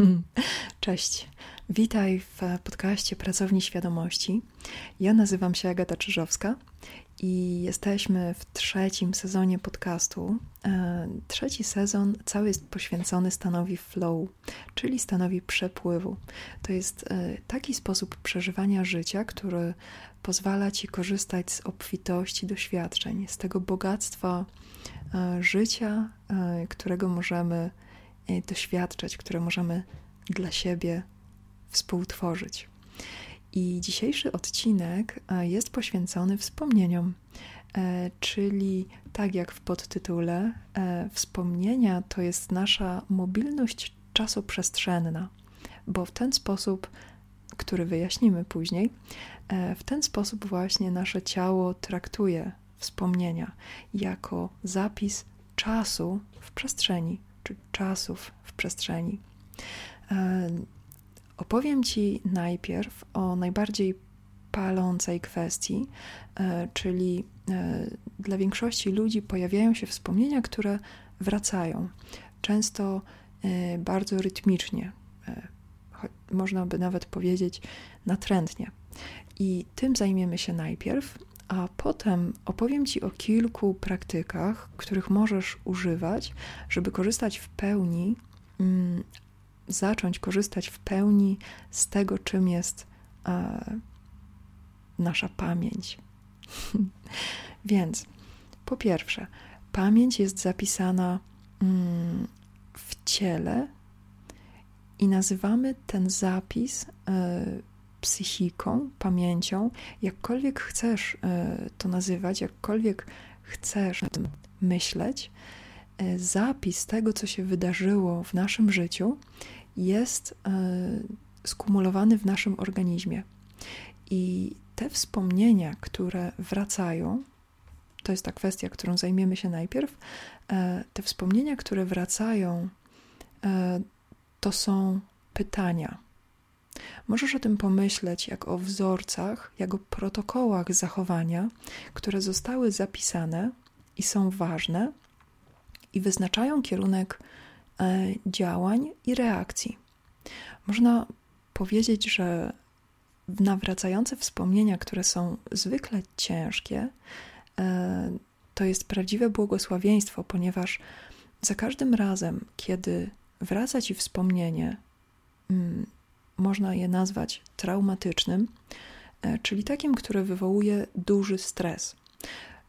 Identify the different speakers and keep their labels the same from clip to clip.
Speaker 1: Cześć. Witaj w podcaście Pracowni Świadomości. Ja nazywam się Agata Czyżowska i jesteśmy w trzecim sezonie podcastu. E, trzeci sezon cały jest poświęcony stanowi flow, czyli stanowi przepływu. To jest e, taki sposób przeżywania życia, który pozwala ci korzystać z obfitości doświadczeń, z tego bogactwa e, życia, którego możemy doświadczać, które możemy dla siebie współtworzyć. I dzisiejszy odcinek e, jest poświęcony wspomnieniom, e, czyli tak jak w podtytule, e, wspomnienia to jest nasza mobilność czasoprzestrzenna, bo w ten sposób, który wyjaśnimy później, w ten sposób właśnie nasze ciało traktuje wspomnienia jako zapis czasu w przestrzeni, czy czasów w przestrzeni. Opowiem Ci najpierw o najbardziej palącej kwestii, e, czyli e, dla większości ludzi pojawiają się wspomnienia, które wracają, często e, bardzo rytmicznie, można by nawet powiedzieć natrętnie. I tym zajmiemy się najpierw, a potem opowiem Ci o kilku praktykach, których możesz używać, żeby korzystać w pełni mm, zacząć korzystać w pełni z tego, czym jest e, nasza pamięć. Więc po pierwsze, pamięć jest zapisana mm, w ciele i nazywamy ten zapis e, psychiką, pamięcią, jakkolwiek chcesz e, to nazywać, jakkolwiek chcesz myśleć, e, zapis tego, co się wydarzyło w naszym życiu, jest e, skumulowany w naszym organizmie. I te wspomnienia, które wracają, to jest ta kwestia, którą zajmiemy się najpierw. Te wspomnienia, które wracają, to są pytania. Możesz o tym pomyśleć jak o wzorcach, jak o protokołach zachowania, które zostały zapisane i są ważne i wyznaczają kierunek E, działań i reakcji. Można powiedzieć, że nawracające wspomnienia, które są zwykle ciężkie, e, to jest prawdziwe błogosławieństwo, ponieważ za każdym razem, kiedy wraca ci wspomnienie, mm, można je nazwać traumatycznym, e, czyli takim, które wywołuje duży stres.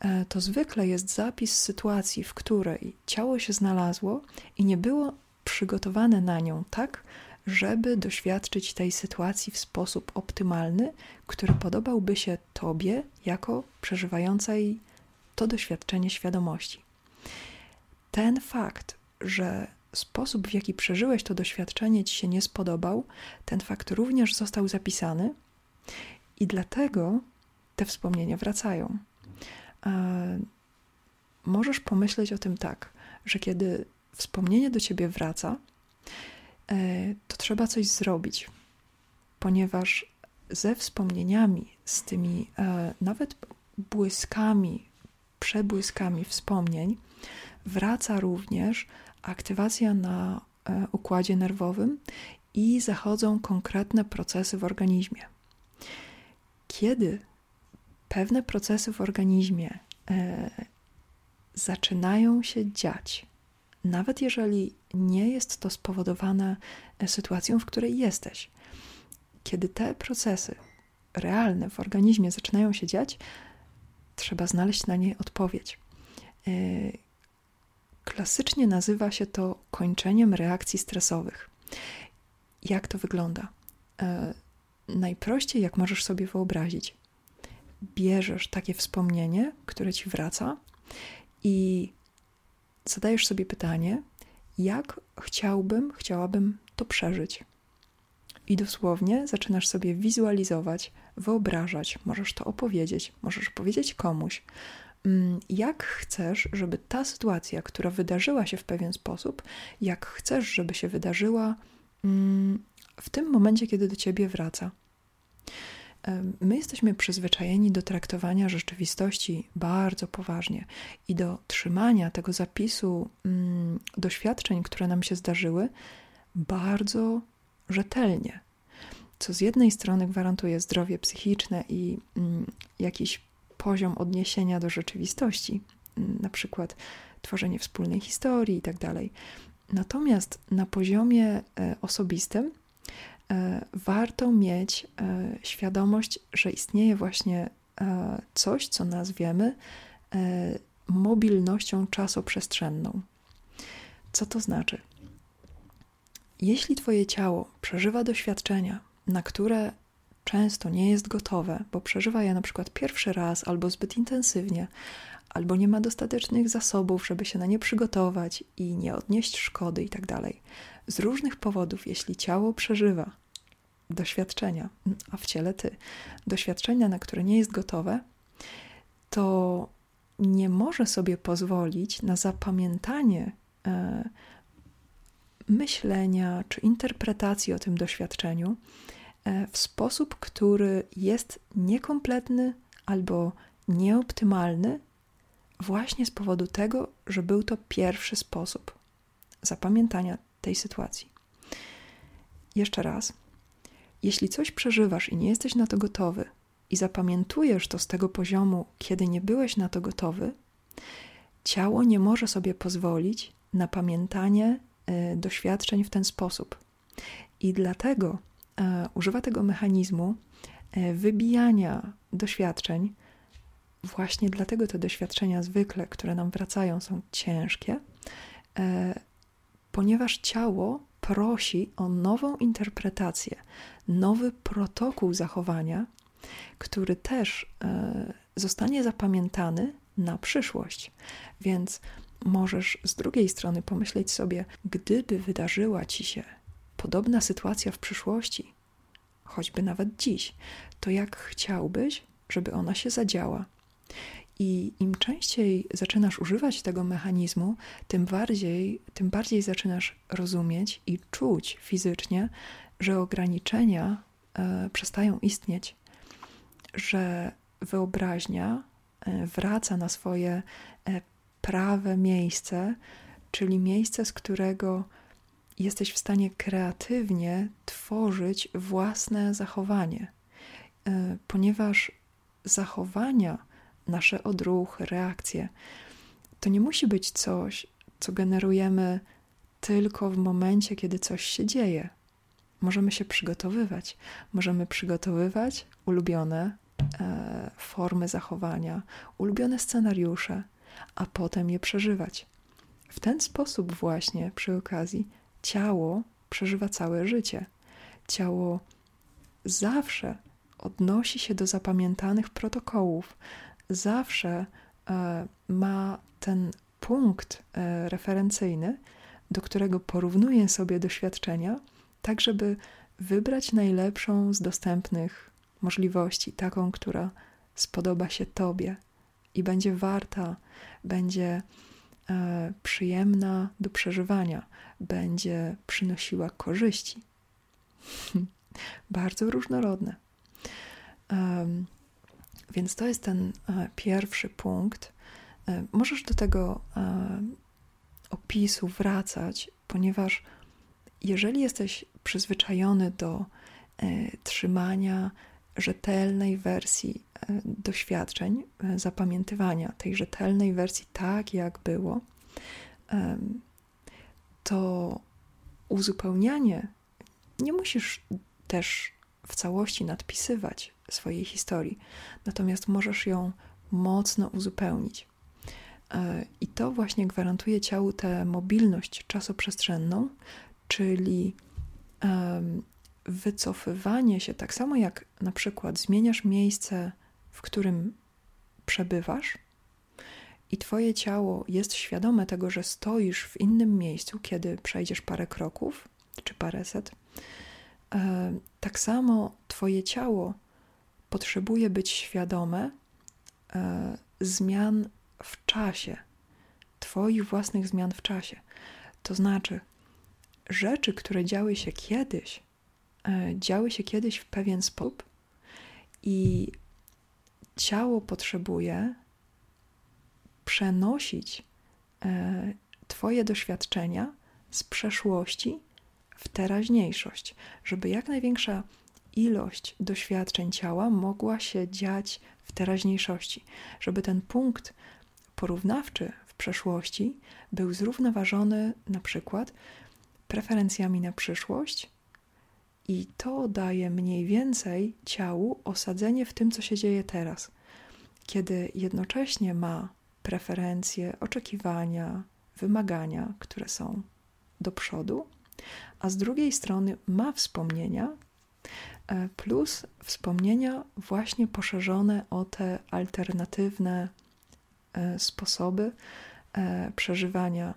Speaker 1: E, to zwykle jest zapis sytuacji, w której ciało się znalazło i nie było przygotowane na nią tak, żeby doświadczyć tej sytuacji w sposób optymalny, który podobałby się Tobie jako przeżywającej to doświadczenie świadomości. Ten fakt, że sposób, w jaki przeżyłeś to doświadczenie Ci się nie spodobał, ten fakt również został zapisany i dlatego te wspomnienia wracają. Możesz pomyśleć o tym tak, że kiedy wspomnienie do ciebie wraca, e, to trzeba coś zrobić, ponieważ ze wspomnieniami, z tymi e, nawet błyskami, przebłyskami wspomnień, wraca również aktywacja na e, układzie nerwowym i zachodzą konkretne procesy w organizmie. Kiedy pewne procesy w organizmie e, zaczynają się dziać, nawet jeżeli nie jest to spowodowane e, sytuacją, w której jesteś. Kiedy te procesy realne w organizmie zaczynają się dziać, trzeba znaleźć na nie odpowiedź. Klasycznie nazywa się to kończeniem reakcji stresowych. Jak to wygląda? E, najprościej, jak możesz sobie wyobrazić, bierzesz takie wspomnienie, które ci wraca i zadajesz sobie pytanie, jak chciałbym, chciałabym to przeżyć. I dosłownie zaczynasz sobie wizualizować, wyobrażać, możesz to opowiedzieć, możesz powiedzieć komuś, jak chcesz, żeby ta sytuacja, która wydarzyła się w pewien sposób, jak chcesz, żeby się wydarzyła mm, w tym momencie, kiedy do ciebie wraca. My jesteśmy przyzwyczajeni do traktowania rzeczywistości bardzo poważnie i do trzymania tego zapisu mm, doświadczeń, które nam się zdarzyły, bardzo rzetelnie, co z jednej strony gwarantuje zdrowie psychiczne i mm, jakiś poziom odniesienia do rzeczywistości, mm, na przykład tworzenie wspólnej historii i tak. Natomiast na poziomie e, osobistym e, warto mieć e, świadomość, że istnieje właśnie coś, co nazwiemy mobilnością czasoprzestrzenną. Co to znaczy? Jeśli Twoje ciało przeżywa doświadczenia, na które często nie jest gotowe, bo przeżywa je na przykład pierwszy raz albo zbyt intensywnie, albo nie ma dostatecznych zasobów, żeby się na nie przygotować i nie odnieść szkody itd. Tak Z różnych powodów, jeśli ciało przeżywa doświadczenia, a w ciele ty, doświadczenia, na które nie jest gotowe, to nie może sobie pozwolić na zapamiętanie e, myślenia czy interpretacji o tym doświadczeniu w sposób, który jest niekompletny albo nieoptymalny, właśnie z powodu tego, że był to pierwszy sposób zapamiętania tej sytuacji. Jeszcze raz, jeśli coś przeżywasz i nie jesteś na to gotowy, i zapamiętujesz to z tego poziomu, kiedy nie byłeś na to gotowy, ciało nie może sobie pozwolić na pamiętanie y, doświadczeń w ten sposób. I dlatego używa tego mechanizmu y, wybijania doświadczeń. Właśnie dlatego te doświadczenia zwykle, które nam wracają, są ciężkie, ponieważ ciało prosi o nową interpretację, nowy protokół zachowania, który też e, zostanie zapamiętany na przyszłość. Więc możesz z drugiej strony pomyśleć sobie, gdyby wydarzyła ci się podobna sytuacja w przyszłości, choćby nawet dziś, to jak chciałbyś, żeby ona się zadziała. I im częściej zaczynasz używać tego mechanizmu, tym bardziej, tym bardziej zaczynasz rozumieć i czuć fizycznie, że ograniczenia e, przestają istnieć że wyobraźnia e, wraca na swoje e, prawe miejsce, czyli miejsce, z którego jesteś w stanie kreatywnie tworzyć własne zachowanie, e, ponieważ zachowania, nasze odruchy, reakcje, to nie musi być coś, co generujemy tylko w momencie, kiedy coś się dzieje. Możemy się przygotowywać. Możemy przygotowywać ulubione e, formy zachowania, ulubione scenariusze, a potem je przeżywać. W ten sposób, właśnie przy okazji, ciało przeżywa całe życie. Ciało zawsze odnosi się do zapamiętanych protokołów, zawsze e, ma ten punkt e, referencyjny, do którego porównuje sobie doświadczenia, tak żeby wybrać najlepszą z dostępnych możliwości, taką, która spodoba się Tobie i będzie warta, będzie przyjemna do przeżywania, będzie przynosiła korzyści. Bardzo różnorodne. Więc to jest ten e, pierwszy punkt. E, możesz do tego e, opisu wracać, ponieważ jeżeli jesteś przyzwyczajony do e, trzymania rzetelnej wersji e, doświadczeń, e, zapamiętywania tej rzetelnej wersji tak, jak było, to uzupełnianie nie musisz też w całości nadpisywać swojej historii, natomiast możesz ją mocno uzupełnić. I to właśnie gwarantuje ciału tę mobilność czasoprzestrzenną, czyli wycofywanie się, tak samo jak na przykład zmieniasz miejsce, w którym przebywasz, i Twoje ciało jest świadome tego, że stoisz w innym miejscu, kiedy przejdziesz parę kroków czy paręset, tak samo Twoje ciało potrzebuje być świadome e, zmian w czasie, Twoich własnych zmian w czasie. To znaczy, rzeczy, które działy się kiedyś, e, działy się kiedyś w pewien sposób i ciało potrzebuje przenosić e, Twoje doświadczenia z przeszłości w teraźniejszość, żeby jak największa ilość doświadczeń ciała mogła się dziać w teraźniejszości, żeby ten punkt porównawczy w przeszłości był zrównoważony na przykład preferencjami na przyszłość i to daje mniej więcej ciału osadzenie w tym, co się dzieje teraz, kiedy jednocześnie ma preferencje, oczekiwania, wymagania, które są do przodu, a z drugiej strony ma wspomnienia, e, plus wspomnienia właśnie poszerzone o te alternatywne e, sposoby e, przeżywania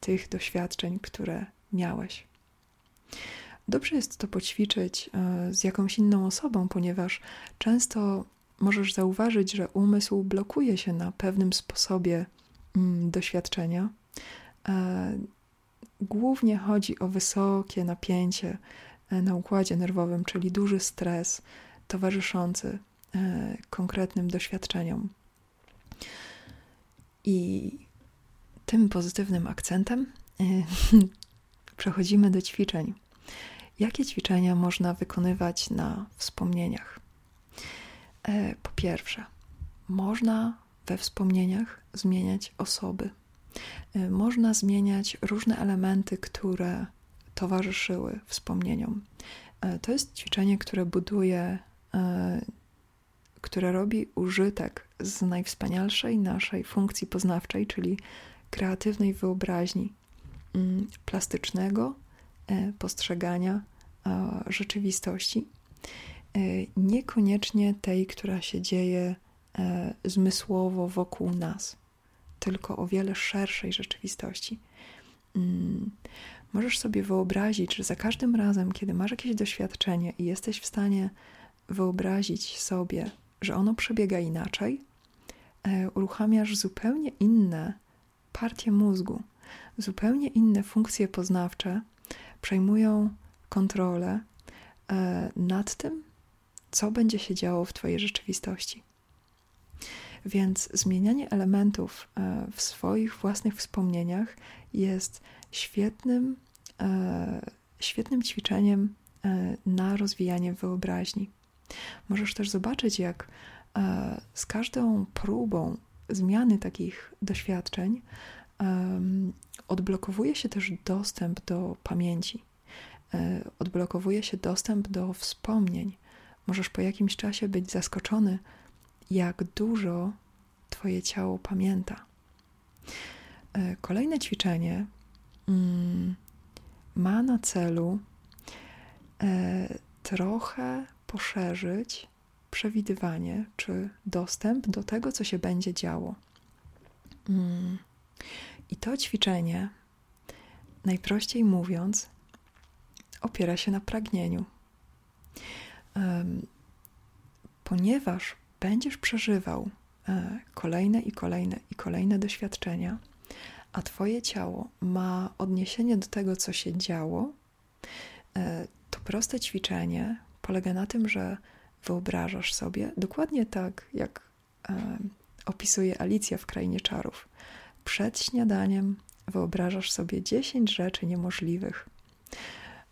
Speaker 1: tych doświadczeń, które miałeś. Dobrze jest to poćwiczyć z jakąś inną osobą, ponieważ często możesz zauważyć, że umysł blokuje się na pewnym sposobie mm, doświadczenia. E, głównie chodzi o wysokie napięcie e, na układzie nerwowym, czyli duży stres towarzyszący e, konkretnym doświadczeniom. I tym pozytywnym akcentem przechodzimy do ćwiczeń. Jakie ćwiczenia można wykonywać na wspomnieniach? E, po pierwsze, można we wspomnieniach zmieniać osoby. E, można zmieniać różne elementy, które towarzyszyły wspomnieniom. E, to jest ćwiczenie, które buduje, które robi użytek z najwspanialszej naszej funkcji poznawczej, czyli kreatywnej wyobraźni, mm, plastycznego postrzegania rzeczywistości E, niekoniecznie tej, która się dzieje e, zmysłowo wokół nas, tylko o wiele szerszej rzeczywistości. Mm, możesz sobie wyobrazić, że za każdym razem, kiedy masz jakieś doświadczenie i jesteś w stanie wyobrazić sobie, że ono przebiega inaczej, e, uruchamiasz zupełnie inne partie mózgu, zupełnie inne funkcje poznawcze przejmują kontrolę nad tym, co będzie się działo w Twojej rzeczywistości. Więc zmienianie elementów e, w swoich własnych wspomnieniach jest świetnym, e, świetnym ćwiczeniem e, na rozwijanie wyobraźni. Możesz też zobaczyć, jak z każdą próbą zmiany takich doświadczeń odblokowuje się też dostęp do pamięci, odblokowuje się dostęp do wspomnień, możesz po jakimś czasie być zaskoczony, jak dużo Twoje ciało pamięta. E, kolejne ćwiczenie mm, ma na celu e, trochę poszerzyć przewidywanie czy dostęp do tego, co się będzie działo. I to ćwiczenie, najprościej mówiąc, opiera się na pragnieniu ponieważ będziesz przeżywał e, kolejne i kolejne i kolejne doświadczenia, a Twoje ciało ma odniesienie do tego, co się działo, e, to proste ćwiczenie polega na tym, że wyobrażasz sobie dokładnie tak, jak opisuje Alicja w Krainie Czarów. Przed śniadaniem wyobrażasz sobie 10 rzeczy niemożliwych.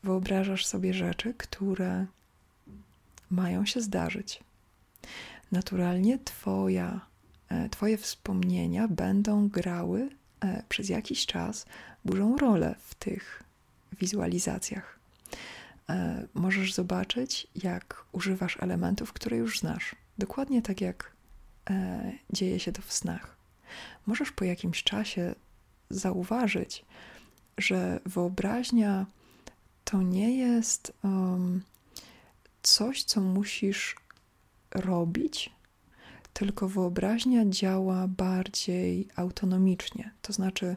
Speaker 1: Wyobrażasz sobie rzeczy, które mają się zdarzyć. Naturalnie twoja, e, Twoje wspomnienia będą grały e, przez jakiś czas dużą rolę w tych wizualizacjach. E, możesz zobaczyć, jak używasz elementów, które już znasz, dokładnie tak jak dzieje się to w snach. Możesz po jakimś czasie zauważyć, że wyobraźnia to nie jest um, coś, co musisz robić, tylko wyobraźnia działa bardziej autonomicznie. To znaczy,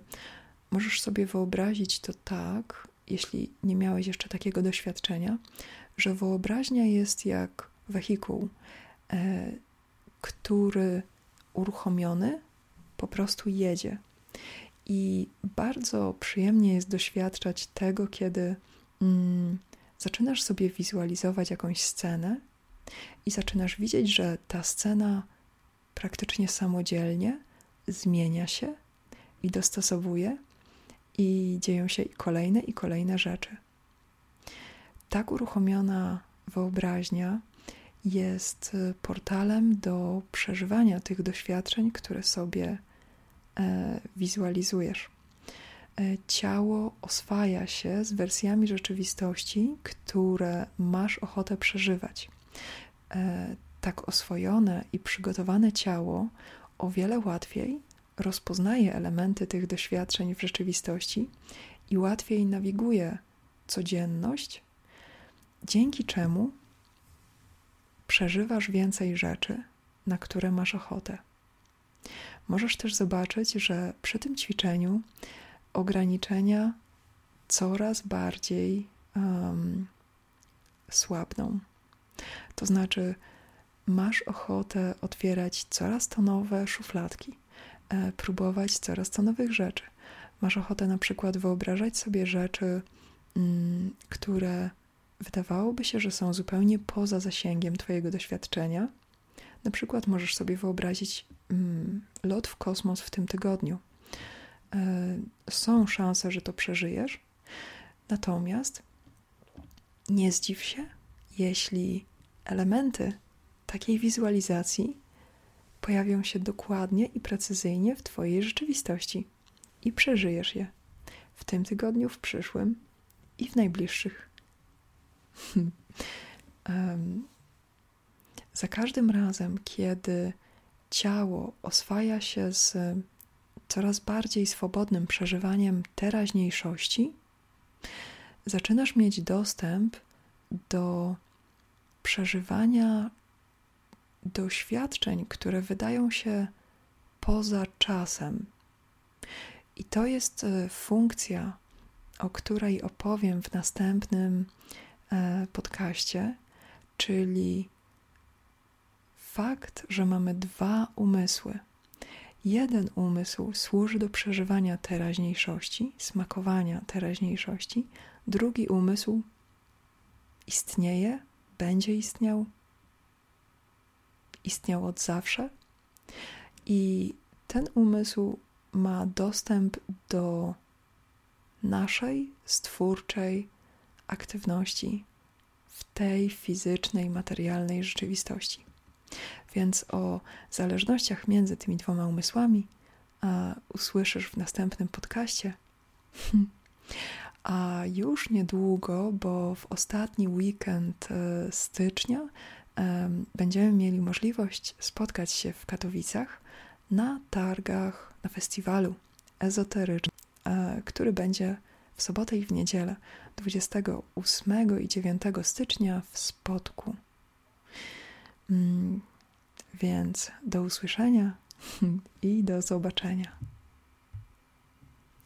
Speaker 1: możesz sobie wyobrazić to tak, jeśli nie miałeś jeszcze takiego doświadczenia, że wyobraźnia jest jak wehikuł, e, który uruchomiony po prostu jedzie. I bardzo przyjemnie jest doświadczać tego, kiedy mm, zaczynasz sobie wizualizować jakąś scenę i zaczynasz widzieć, że ta scena praktycznie samodzielnie zmienia się i dostosowuje, i dzieją się kolejne i kolejne rzeczy. Tak uruchomiona wyobraźnia jest y, portalem do przeżywania tych doświadczeń, które sobie wizualizujesz. E, ciało oswaja się z wersjami rzeczywistości, które masz ochotę przeżywać. E, tak oswojone i przygotowane ciało o wiele łatwiej rozpoznaje elementy tych doświadczeń w rzeczywistości i łatwiej nawiguje codzienność, dzięki czemu przeżywasz więcej rzeczy, na które masz ochotę. Możesz też zobaczyć, że przy tym ćwiczeniu ograniczenia coraz bardziej um, słabną. To znaczy, masz ochotę otwierać coraz to nowe szufladki, e, próbować coraz to nowych rzeczy. Masz ochotę na przykład wyobrażać sobie rzeczy, mm, które wydawałoby się, że są zupełnie poza zasięgiem Twojego doświadczenia. Na przykład możesz sobie wyobrazić lot w kosmos w tym tygodniu. E, są szanse, że to przeżyjesz, natomiast nie zdziw się, jeśli elementy takiej wizualizacji pojawią się dokładnie i precyzyjnie w Twojej rzeczywistości i przeżyjesz je w tym tygodniu, w przyszłym i w najbliższych. um, za każdym razem, kiedy ciało oswaja się z coraz bardziej swobodnym przeżywaniem teraźniejszości, zaczynasz mieć dostęp do przeżywania doświadczeń, które wydają się poza czasem. I to jest e, funkcja, o której opowiem w następnym e, podcaście, czyli fakt, że mamy dwa umysły. Jeden umysł służy do przeżywania teraźniejszości, smakowania teraźniejszości, drugi umysł istnieje, będzie istniał, istniał od zawsze i ten umysł ma dostęp do naszej stwórczej aktywności w tej fizycznej, materialnej rzeczywistości. Więc o zależnościach między tymi dwoma umysłami a usłyszysz w następnym podcaście. A już niedługo, bo w ostatni weekend e, stycznia będziemy mieli możliwość spotkać się w Katowicach na targach, na festiwalu ezoterycznym, e, który będzie w sobotę i w niedzielę 28 i 9 stycznia w Spodku. Mm, więc do usłyszenia i do zobaczenia.